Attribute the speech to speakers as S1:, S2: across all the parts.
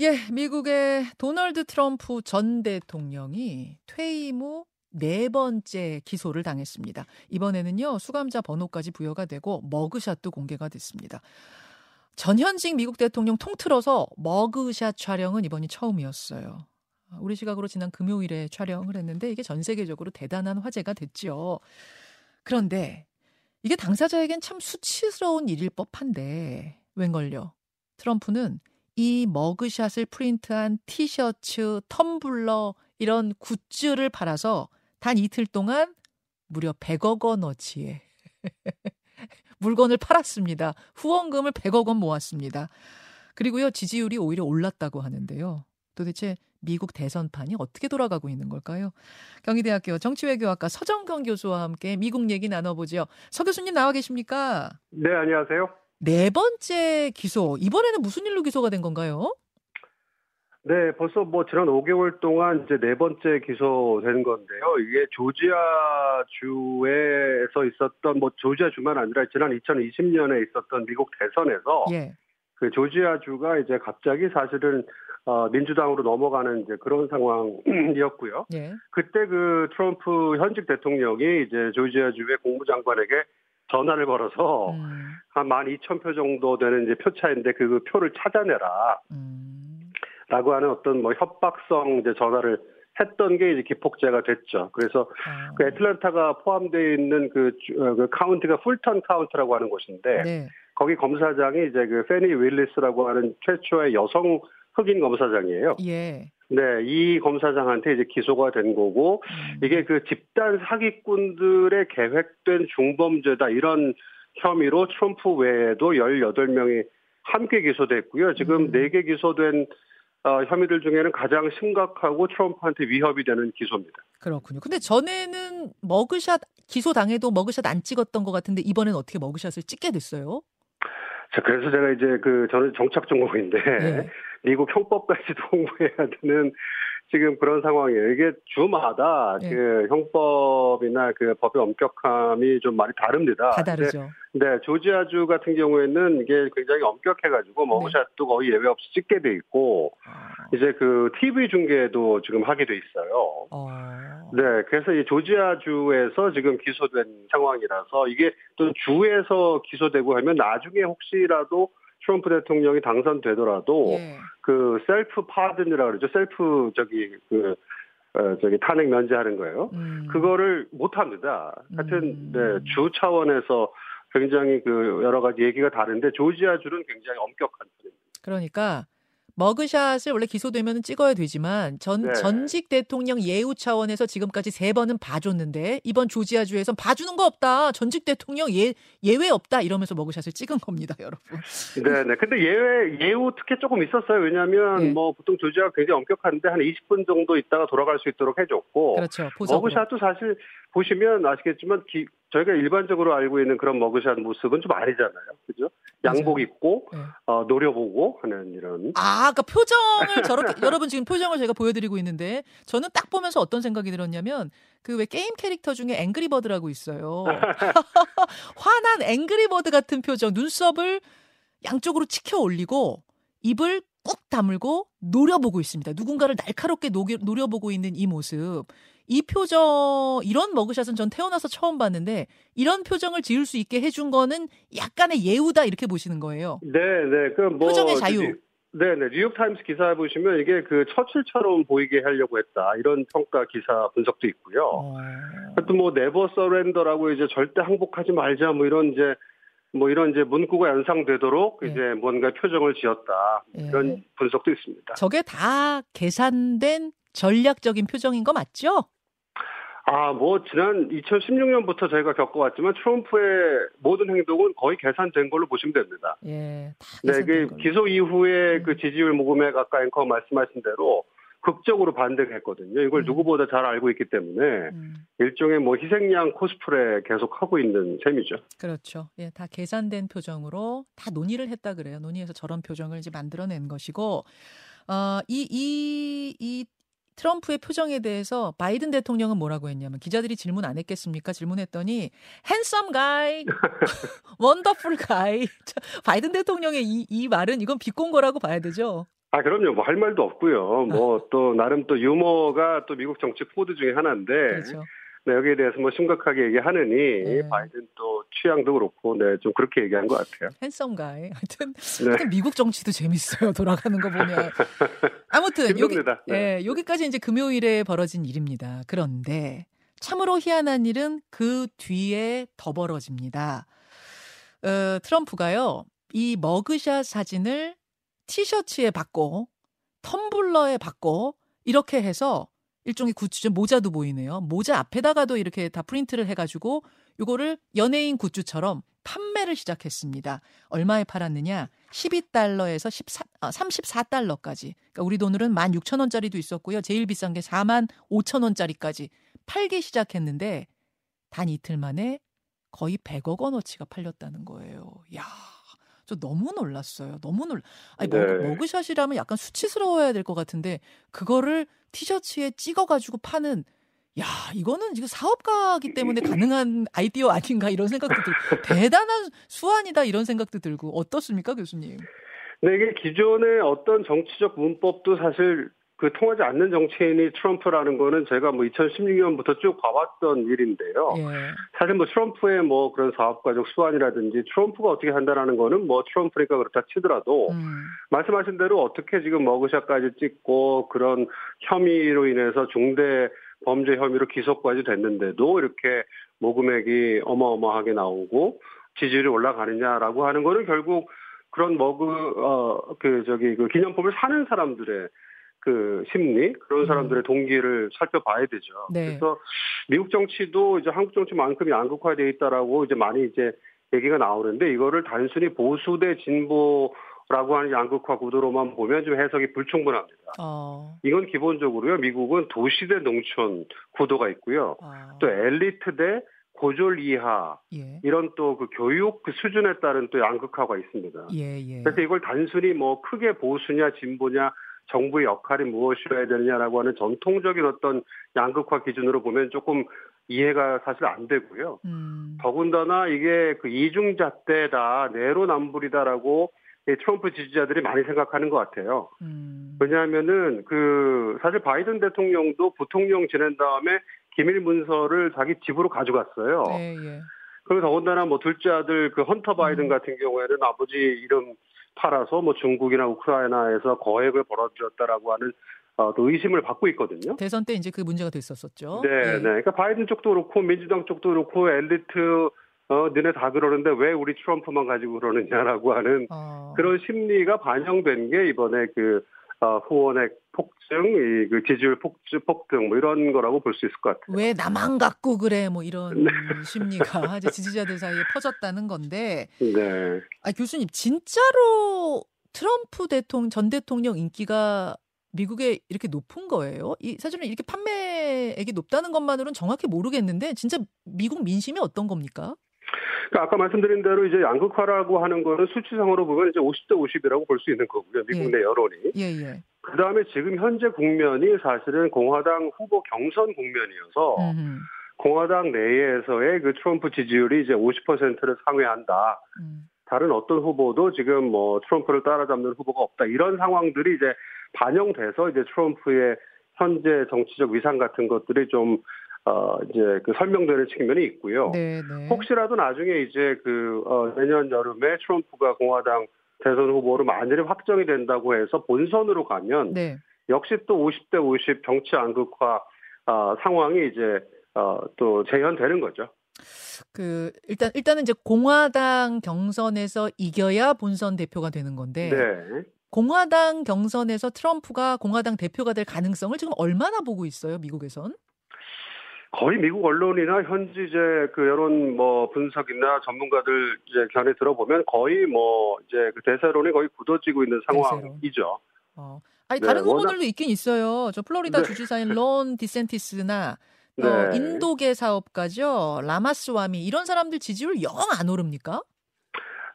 S1: 예, 미국의 도널드 트럼프 전 대통령이 퇴임 후 네 번째 기소를 당했습니다. 이번에는요, 수감자 번호까지 부여가 되고 머그샷도 공개가 됐습니다. 전현직 미국 대통령 통틀어서 머그샷 촬영은 이번이 처음이었어요. 우리 시각으로 지난 금요일에 촬영을 했는데 이게 전 세계적으로 대단한 화제가 됐죠. 그런데 이게 당사자에겐 참 수치스러운 일일 법한데 웬걸요. 트럼프는 이 머그샷을 프린트한 티셔츠, 텀블러 이런 굿즈를 팔아서 단 이틀 동안 무려 100억 원어치의 물건을 팔았습니다. 후원금을 100억 원 모았습니다. 그리고요, 지지율이 오히려 올랐다고 하는데요. 도대체 미국 대선판이 어떻게 돌아가고 있는 걸까요? 경희대학교 정치외교학과 서정경 교수와 함께 미국 얘기 나눠보죠. 서 교수님 나와 계십니까?
S2: 네, 안녕하세요.
S1: 네 번째 기소. 이번에는 무슨 일로 기소가 된 건가요?
S2: 네, 벌써 뭐 지난 5개월 동안 이제 네 번째 기소된 건데요. 이게 조지아 주에서 있었던 뭐 조지아 주만 아니라 지난 2020년에 있었던 미국 대선에서 예. 그 조지아 주가 이제 갑자기 사실은 어, 민주당으로 넘어가는 이제 그런 상황이었고요. 예. 그때 그 트럼프 현직 대통령이 이제 조지아 주의 공무장관에게 전화를 걸어서 음. 한 12,000표 정도 되는 이제 표차인데 그 표를 찾아내라. 음. 라고 하는 어떤 뭐 협박성 이제 전화를 했던 게 이제 기폭제가 됐죠. 그래서 아. 그 애틀란타가 포함되어 있는 그, 어, 그 카운티가 풀턴 카운티라고 하는 곳인데 네. 거기 검사장이 이제 그 페니 윌리스라고 하는 최초의 여성 흑인 검사장이에요. 예. 네, 이 검사장한테 이제 기소가 된 거고 음. 이게 그 집단 사기꾼들의 계획된 중범죄다 이런 혐의로 트럼프 외에도 18명이 함께 기소됐고요. 지금 음. 4개 기소된 어, 혐의들 중에는 가장 심각하고 트럼프한테 위협이 되는 기소입니다.
S1: 그렇군요. 근데 전에는 머그샷 기소 당해도 머그샷 안 찍었던 것 같은데 이번엔 어떻게 머그샷을 찍게 됐어요?
S2: 자, 그래서 제가 이제 그 저는 정착 전공인데 네. 미국 형법까지도 공부해야 되는 지금 그런 상황이에요. 이게 주마다 네. 그 형법이나 그 법의 엄격함이 좀 많이 다릅니다.
S1: 다 다르죠.
S2: 네, 조지아주 같은 경우에는 이게 굉장히 엄격해가지고 머그샷도 네. 거의 예외 없이 찍게 돼 있고 아. 이제 그 TV 중계도 지금 하게 돼 있어요. 아. 네, 그래서 이 조지아주에서 지금 기소된 상황이라서 이게 또 주에서 기소되고 하면 나중에 혹시라도 트럼프 대통령이 당선되더라도 예. 그 셀프 파든이라 그러죠. 셀프 저기 그 어, 저기 탄핵 면제하는 거예요. 음. 그거를 못 합니다. 하여튼 음. 네, 주 차원에서 굉장히 그 여러 가지 얘기가 다른데 조지아주는 굉장히 엄격한 편입니다.
S1: 그러니까 머그샷을 원래 기소되면 찍어야 되지만 전 네. 전직 대통령 예우 차원에서 지금까지 세 번은 봐줬는데 이번 조지아주에선 봐주는 거 없다. 전직 대통령 예 예외 없다 이러면서 머그샷을 찍은 겁니다, 여러분.
S2: 네, 네. 근데 예외 예우 특혜 조금 있었어요. 왜냐하면 네. 뭐 보통 조지아가 굉장히 엄격한데 한 20분 정도 있다가 돌아갈 수 있도록 해줬고.
S1: 그렇죠.
S2: 머그샷도 사실 보시면 아시겠지만 기, 저희가 일반적으로 알고 있는 그런 머그샷 모습은 좀 아니잖아요. 그죠? 양복 맞아요. 입고, 네. 어, 노려보고 하는 이런.
S1: 아, 그러니까 표정을 저렇게, 여러분 지금 표정을 제가 보여드리고 있는데, 저는 딱 보면서 어떤 생각이 들었냐면, 그 왜 게임 캐릭터 중에 앵그리버드라고 있어요. 화난 앵그리버드 같은 표정, 눈썹을 양쪽으로 치켜 올리고, 입을 꾹 다물고 노려보고 있습니다. 누군가를 날카롭게 노려, 노려보고 있는 이 모습. 이 표정, 이런 머그샷은 전 태어나서 처음 봤는데, 이런 표정을 지을 수 있게 해준 거는 약간의 예우다, 이렇게 보시는 거예요.
S2: 네, 네. 그 뭐.
S1: 표정의 자유.
S2: 네, 네. 뉴욕타임스 기사 보시면 이게 그 처칠처럼 보이게 하려고 했다. 이런 평가 기사 분석도 있고요. 어... 또뭐 네버 서렌더라고 이제 절대 항복하지 말자 뭐 이런 이제 뭐 이런 이제 문구가 연상되도록 예. 이제 뭔가 표정을 지었다. 예. 이런 분석도 있습니다.
S1: 저게 다 계산된 전략적인 표정인 거 맞죠?
S2: 아, 뭐, 지난 2016년부터 저희가 겪어왔지만 트럼프의 모든 행동은 거의 계산된 걸로 보시면 됩니다.
S1: 예.
S2: 네, 그 기소 이후에 음. 그 지지율 모금에 아까 앵커 말씀하신 대로 극적으로 반등했거든요. 이걸 음. 누구보다 잘 알고 있기 때문에 음. 일종의 뭐 희생양 코스프레 계속 하고 있는 셈이죠.
S1: 그렇죠. 예, 다 계산된 표정으로 다 논의를 했다 그래요. 논의해서 저런 표정을 이제 만들어낸 것이고, 어, 이, 이, 이 트럼프의 표정에 대해서 바이든 대통령은 뭐라고 했냐면 기자들이 질문 안 했겠습니까? 질문했더니 handsome guy, wonderful guy. 바이든 대통령의 이, 이 말은 이건 비꼰 거라고 봐야 되죠.
S2: 아, 그럼요. 뭐 할 말도 없고요. 뭐 또 나름 또 유머가 또 미국 정치 코드 중에 하나인데
S1: 그렇죠.
S2: 네, 여기에 대해서 뭐 심각하게 얘기하느니
S1: 네.
S2: 바이든 또 취향도 그렇고 네, 좀 그렇게 얘기한 것 같아요.
S1: 핸섬 가이. 하여튼,
S2: 네.
S1: 하여튼 미국 정치도 재밌어요. 돌아가는 거 보면. 아무튼 여기
S2: 힘듭니다. 네.
S1: 예, 여기까지 이제 금요일에 벌어진 일입니다. 그런데 참으로 희한한 일은 그 뒤에 더 벌어집니다. 어, 트럼프가요. 이 머그샷 사진을 티셔츠에 받고 텀블러에 받고 이렇게 해서 일종의 굿즈죠. 모자도 보이네요. 모자 앞에다가도 이렇게 다 프린트를 해가지고 요거를 연예인 굿즈처럼 판매를 시작했습니다. 얼마에 팔았느냐? 12달러에서 14, 아, 34달러까지. 그러니까 우리 돈으로는 16,000원짜리도 있었고요. 제일 비싼 게 4만 5천원짜리까지 팔기 시작했는데 단 이틀 만에 거의 100억 원어치가 팔렸다는 거예요. 야, 저 너무 놀랐어요. 너무 놀. 아니
S2: 네.
S1: 머그, 머그 샷이라면 약간 수치스러워야 될 것 같은데 그거를 티셔츠에 찍어가지고 파는. 야, 이거는 지금 사업가기 때문에 가능한 아이디어 아닌가 이런 생각도 들고 대단한 수완이다 이런 생각도 들고 어떻습니까, 교수님?
S2: 네, 이게 기존의 어떤 정치적 문법도 사실 그 통하지 않는 정치인이 트럼프라는 거는 제가 뭐 2016년부터 쭉 봐왔던 일인데요.
S1: 예.
S2: 사실 뭐 트럼프의 뭐 그런 사업가적 수완이라든지 트럼프가 어떻게 한다라는 거는 뭐 트럼프니까 그렇다 치더라도
S1: 음.
S2: 말씀하신 대로 어떻게 지금 머그샷까지 찍고 그런 혐의로 인해서 중대 범죄 혐의로 기소까지 됐는데도 이렇게 모금액이 어마어마하게 나오고 지지율이 올라가느냐라고 하는 거는 결국 그런 머그 어 그 저기 그 기념품을 사는 사람들의 그 심리 그런 사람들의 동기를 살펴봐야 되죠.
S1: 네.
S2: 그래서 미국 정치도 이제 한국 정치만큼 양극화되어 있다라고 이제 많이 이제 얘기가 나오는데 이거를 단순히 보수 대 진보 라고 하는 양극화 구도로만 보면 좀 해석이 불충분합니다.
S1: 어.
S2: 이건 기본적으로요. 미국은 도시 대 농촌 구도가 있고요.
S1: 아.
S2: 또 엘리트 대 고졸 이하
S1: 예.
S2: 이런 또 그 교육 그 수준에 따른 또 양극화가 있습니다.
S1: 예, 예.
S2: 그래서 이걸 단순히 뭐 크게 보수냐 진보냐 정부의 역할이 무엇이어야 되느냐라고 하는 전통적인 어떤 양극화 기준으로 보면 조금 이해가 사실 안 되고요.
S1: 음.
S2: 더군다나 이게 그 이중잣대다 내로남불이다라고 이 트럼프 지지자들이 많이 생각하는 것 같아요.
S1: 음.
S2: 왜냐하면은 그 사실 바이든 대통령도 부통령 지낸 다음에 기밀 문서를 자기 집으로 가져갔어요.
S1: 예, 예.
S2: 그리고 더군다나 뭐 둘째 아들 그 헌터 바이든
S1: 음.
S2: 같은 경우에는 아버지 이름 팔아서 뭐 중국이나 우크라이나에서 거액을 벌어들였다라고 하는 어, 또 의심을 받고 있거든요.
S1: 대선 때 이제 그 문제가 됐었었죠.
S2: 네,
S1: 예.
S2: 네. 그러니까 바이든 쪽도 그렇고 민주당 쪽도 그렇고 엘리트 어, 너네 다 그러는데 왜 우리 트럼프만 가지고 그러느냐라고 하는
S1: 어.
S2: 그런 심리가 반영된 게 이번에 그 어, 후원의 폭증, 이 그 지지율 폭주, 폭등 뭐 이런 거라고 볼 수 있을 것 같아요.
S1: 왜 나만 갖고 그래 뭐 이런
S2: 네.
S1: 심리가 이제 지지자들 사이에 퍼졌다는 건데
S2: 네.
S1: 아 교수님 진짜로 트럼프 대통령 전 대통령 인기가 미국에 이렇게 높은 거예요? 이 사실은 이렇게 판매액이 높다는 것만으로는 정확히 모르겠는데 진짜 미국 민심이 어떤 겁니까?
S2: 그러니까 아까 말씀드린 대로 이제 양극화라고 하는 거는 수치상으로 보면 이제 50대 50이라고 볼 수 있는 거고요. 미국
S1: 예.
S2: 내 여론이.
S1: 예, 예.
S2: 그 다음에 지금 현재 국면이 사실은 공화당 후보 경선 국면이어서
S1: 음흠.
S2: 공화당 내에서의 그 트럼프 지지율이 이제 50%를 상회한다.
S1: 음.
S2: 다른 어떤 후보도 지금 뭐 트럼프를 따라잡는 후보가 없다. 이런 상황들이 이제 반영돼서 이제 트럼프의 현재 정치적 위상 같은 것들이 좀, 어, 이제 그 설명되는 측면이 있고요.
S1: 네, 네.
S2: 혹시라도 나중에 이제 그, 어, 내년 여름에 트럼프가 공화당 대선 후보로 만일에 확정이 된다고 해서 본선으로 가면
S1: 네.
S2: 역시 또 50대 50 정치 양극화 어, 상황이 이제 어, 또 재현되는 거죠.
S1: 그 일단 일단은 이제 공화당 경선에서 이겨야 본선 대표가 되는 건데
S2: 네.
S1: 공화당 경선에서 트럼프가 공화당 대표가 될 가능성을 지금 얼마나 보고 있어요, 미국에선?
S2: 거의 미국 언론이나 현지 이제 그 여론 뭐 분석이나 전문가들 이제 견해 들어보면 거의 뭐 이제 그 대세론이 거의 굳어지고 있는. 상황이죠.
S1: 어. 아니
S2: 네,
S1: 다른
S2: 워낙-
S1: 후보들도 있긴 있어요. 저 플로리다
S2: 네.
S1: 주지사인 론 디센티스나
S2: 네.
S1: 어, 인도계 사업가죠 라마스와미 이런 사람들 지지율 영 안 오릅니까?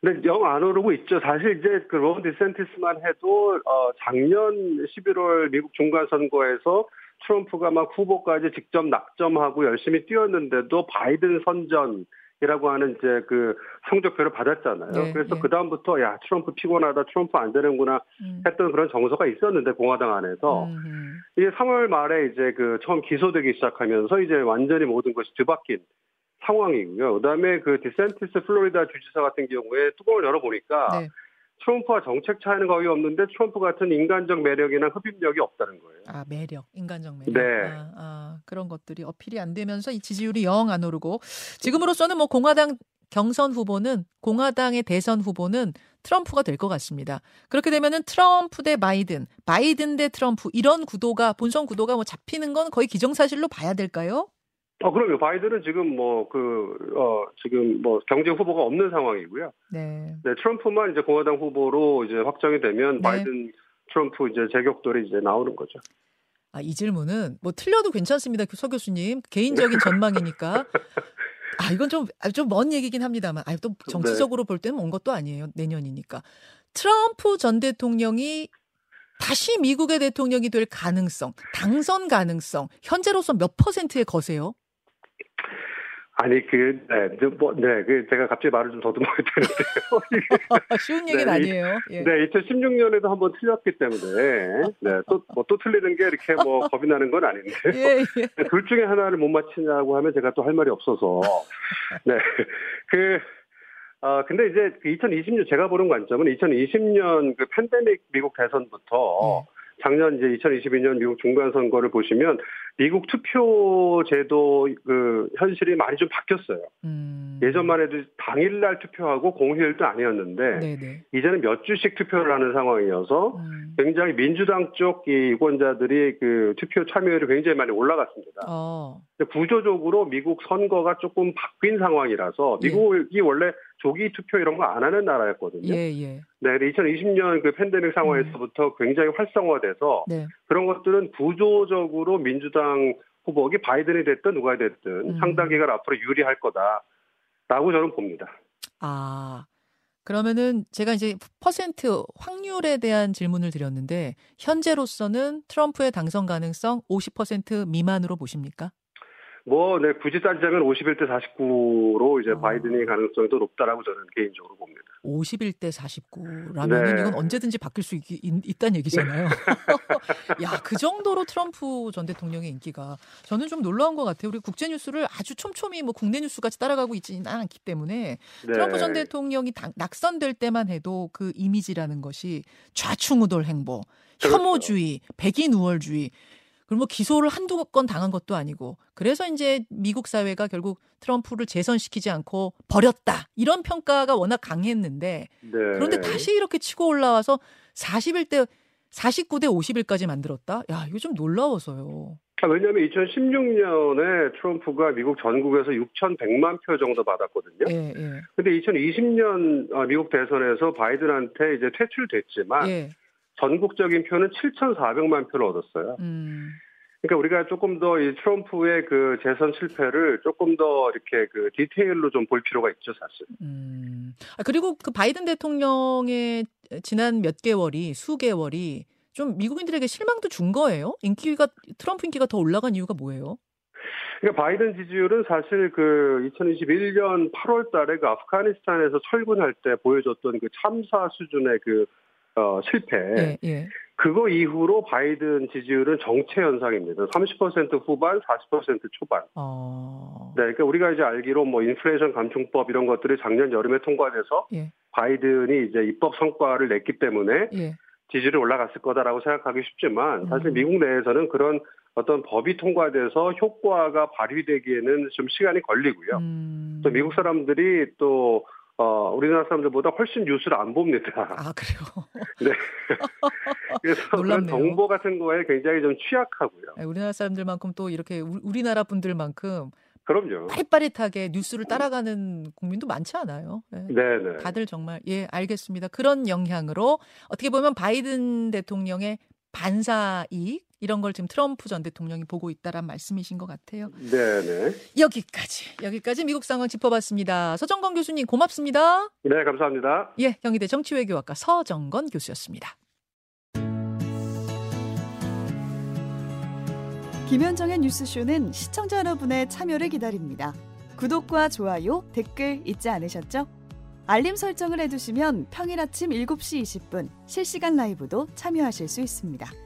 S2: 근데 영안 오르고 있죠. 사실 이제 그론 디센티스만 해도 어 작년 11월 미국 중간 선거에서 트럼프가 막 후보까지 직접 낙점하고 열심히 뛰었는데도 바이든 선전에 이라고 하는 이제 그 성적표를 받았잖아요. 네, 그래서 네. 그 다음부터 야 트럼프 피곤하다, 트럼프 안 되는구나 음. 했던 그런 정서가 있었는데 공화당 안에서 음. 이제 3월 말에 이제 그 처음 기소되기 시작하면서 이제 완전히 모든 것이 뒤바뀐 상황이고요. 그다음에 그 디샌티스 플로리다 주지사 같은 경우에 뚜껑을 열어보니까 네. 트럼프와 정책 차이는 거의 없는데 트럼프 같은 인간적 매력이나 흡입력이 없다는 거예요.
S1: 아 매력, 인간적 매력. 네. 아, 아, 그런 것들이 어필이 안 되면서 이 지지율이 영 안 오르고 지금으로서는 뭐 공화당 경선 후보는 공화당의 대선 후보는 트럼프가 될 것 같습니다. 그렇게 되면은 트럼프 대 바이든, 바이든 대 트럼프 이런 구도가 본선 구도가 뭐 잡히는 건 거의 기정사실로 봐야 될까요?
S2: 어, 그럼요. 바이든은 지금 뭐, 그, 어, 지금 뭐, 경쟁 후보가 없는 상황이고요. 네. 네, 트럼프만 이제 공화당 후보로 이제 확정이 되면 네. 바이든, 트럼프 이제 제격돌이 이제 나오는 거죠.
S1: 아, 이 질문은 뭐 틀려도 괜찮습니다. 서 교수님. 개인적인 전망이니까. 아, 이건 좀, 아, 좀먼 얘기긴 합니다만. 아, 또 정치적으로 네. 볼 때는 먼 것도 아니에요. 내년이니까. 트럼프 전 대통령이 다시 미국의 대통령이 될 가능성, 당선 가능성, 현재로서 몇 퍼센트에 거세요?
S2: 아니 그 네, 뭐, 네, 그 제가 갑자기 말을 좀 더듬어야 되는데요.
S1: 쉬운 얘기는 네, 아니에요.
S2: 예. 네, 2016년에도 한번 틀렸기 때문에 네, 또 뭐또 뭐 틀리는 게 이렇게 뭐 겁이 나는 건 아닌데 예, 예. 네, 둘 중에 하나를 못 맞히냐고 하면 제가 또 할 말이 없어서 네, 그. 어, 근데 이제 2020년, 그 제가 보는 관점은 2020년 그 팬데믹 미국 대선부터 네. 작년 이제 2022년 미국 중간 선거를 보시면 미국 투표 제도 그 현실이 많이 좀 바뀌었어요. 음. 예전만 해도 당일날 투표하고 공휴일도 아니었는데 네네. 이제는 몇 주씩 투표를 하는 상황이어서 음. 굉장히 민주당 쪽 이 유권자들이 그 투표 참여율이 굉장히 많이 올라갔습니다. 어. 구조적으로 미국 선거가 조금 바뀐 상황이라서 예. 미국이 예. 원래 조기 투표 이런 거 안 하는 나라였거든요. 예, 예. 네, 2020년 그 팬데믹 상황에서부터 음. 굉장히 활성화돼서 네. 그런 것들은 구조적으로 민주당 후보기 바이든이 됐든 누가 됐든 음. 상당 기간 앞으로 유리할 거다라고 저는 봅니다.
S1: 아. 그러면은 제가 이제 퍼센트 확률에 대한 질문을 드렸는데 현재로서는 트럼프의 당선 가능성 50% 미만으로 보십니까?
S2: 뭐, 네, 굳이 따지자면 51대 49로 이제 어. 바이든이 가능성이 더 높다라고 저는 개인적으로 봅니다.
S1: 51대 49라면 네. 이건 언제든지 바뀔 수 있, 있 다는 얘기잖아요. 야, 그 정도로 트럼프 전 대통령의 인기가 저는 좀 놀라운 것 같아요. 우리 국제 뉴스를 아주 촘촘히 뭐 국내 뉴스 같이 따라가고 있지는 않기 때문에 네. 트럼프 전 대통령이 당, 낙선될 때만 해도 그 이미지라는 것이 좌충우돌 행보, 그렇죠. 혐오주의, 백인 우월주의 그리고 뭐 기소를 한두 건 당한 것도 아니고 그래서 이제 미국 사회가 결국 트럼프를 재선시키지 않고 버렸다 이런 평가가 워낙 강했는데 네. 그런데 다시 이렇게 치고 올라와서 41대 49대 50일까지 만들었다. 야 이거 좀 놀라워서요.
S2: 아, 왜냐하면 2016년에 트럼프가 미국 전국에서 6,100만 표 정도 받았거든요. 예, 예. 근데 2020년 어, 미국 대선에서 바이든한테 이제 퇴출됐지만 예. 전국적인 표는 7,400만 표를 얻었어요. 음. 그러니까 우리가 조금 더 이 트럼프의 그 재선 실패를 조금 더 이렇게 그 디테일로 좀 볼 필요가 있죠, 사실. 음.
S1: 아, 그리고 그 바이든 대통령의 지난 몇 개월이 수개월이 좀 미국인들에게 실망도 준 거예요? 인기가 트럼프 인기가 더 올라간 이유가 뭐예요?
S2: 그러니까 바이든 지지율은 사실 그 2021년 8월 달에 그 아프가니스탄에서 철군할 때 보여줬던 그 참사 수준의 그 어, 실패. 예, 예. 그거 이후로 바이든 지지율은 정체 현상입니다. 30% 후반, 40% 초반. 어... 네, 그러니까 우리가 이제 알기로 뭐 인플레이션 감축법 이런 것들이 작년 여름에 통과돼서 예. 바이든이 이제 입법 성과를 냈기 때문에 예. 지지율이 올라갔을 거다라고 생각하기 쉽지만 사실 음. 미국 내에서는 그런 어떤 법이 통과돼서 효과가 발휘되기에는 좀 시간이 걸리고요. 음. 또 미국 사람들이 또 어, 우리나라 사람들보다 훨씬 뉴스를 안 봅니다.
S1: 아, 그래요?
S2: 네. 그래서 그런 정보 같은 거에 굉장히 좀 취약하고요.
S1: 네, 우리나라 사람들만큼 또 이렇게 우리나라 분들만큼
S2: 그럼요.
S1: 빠릿빠릿하게 뉴스를 따라가는 국민도 많지 않아요. 네. 네, 네. 다들 정말 예 알겠습니다. 그런 영향으로 어떻게 보면 바이든 대통령의 반사 이익 이런 걸 지금 트럼프 전 대통령이 보고 있다란 말씀이신 것 같아요.
S2: 네 네.
S1: 여기까지 여기까지 미국 상황 짚어봤습니다. 서정건 교수님 고맙습니다.
S2: 네 감사합니다.
S1: 예 경희대 정치외교학과 서정건 교수였습니다.
S3: 김현정의 뉴스쇼는 시청자 여러분의 참여를 기다립니다. 구독과 좋아요, 댓글 잊지 않으셨죠? 알림 설정을 해두시면 평일 아침 7시 20분 실시간 라이브도 참여하실 수 있습니다.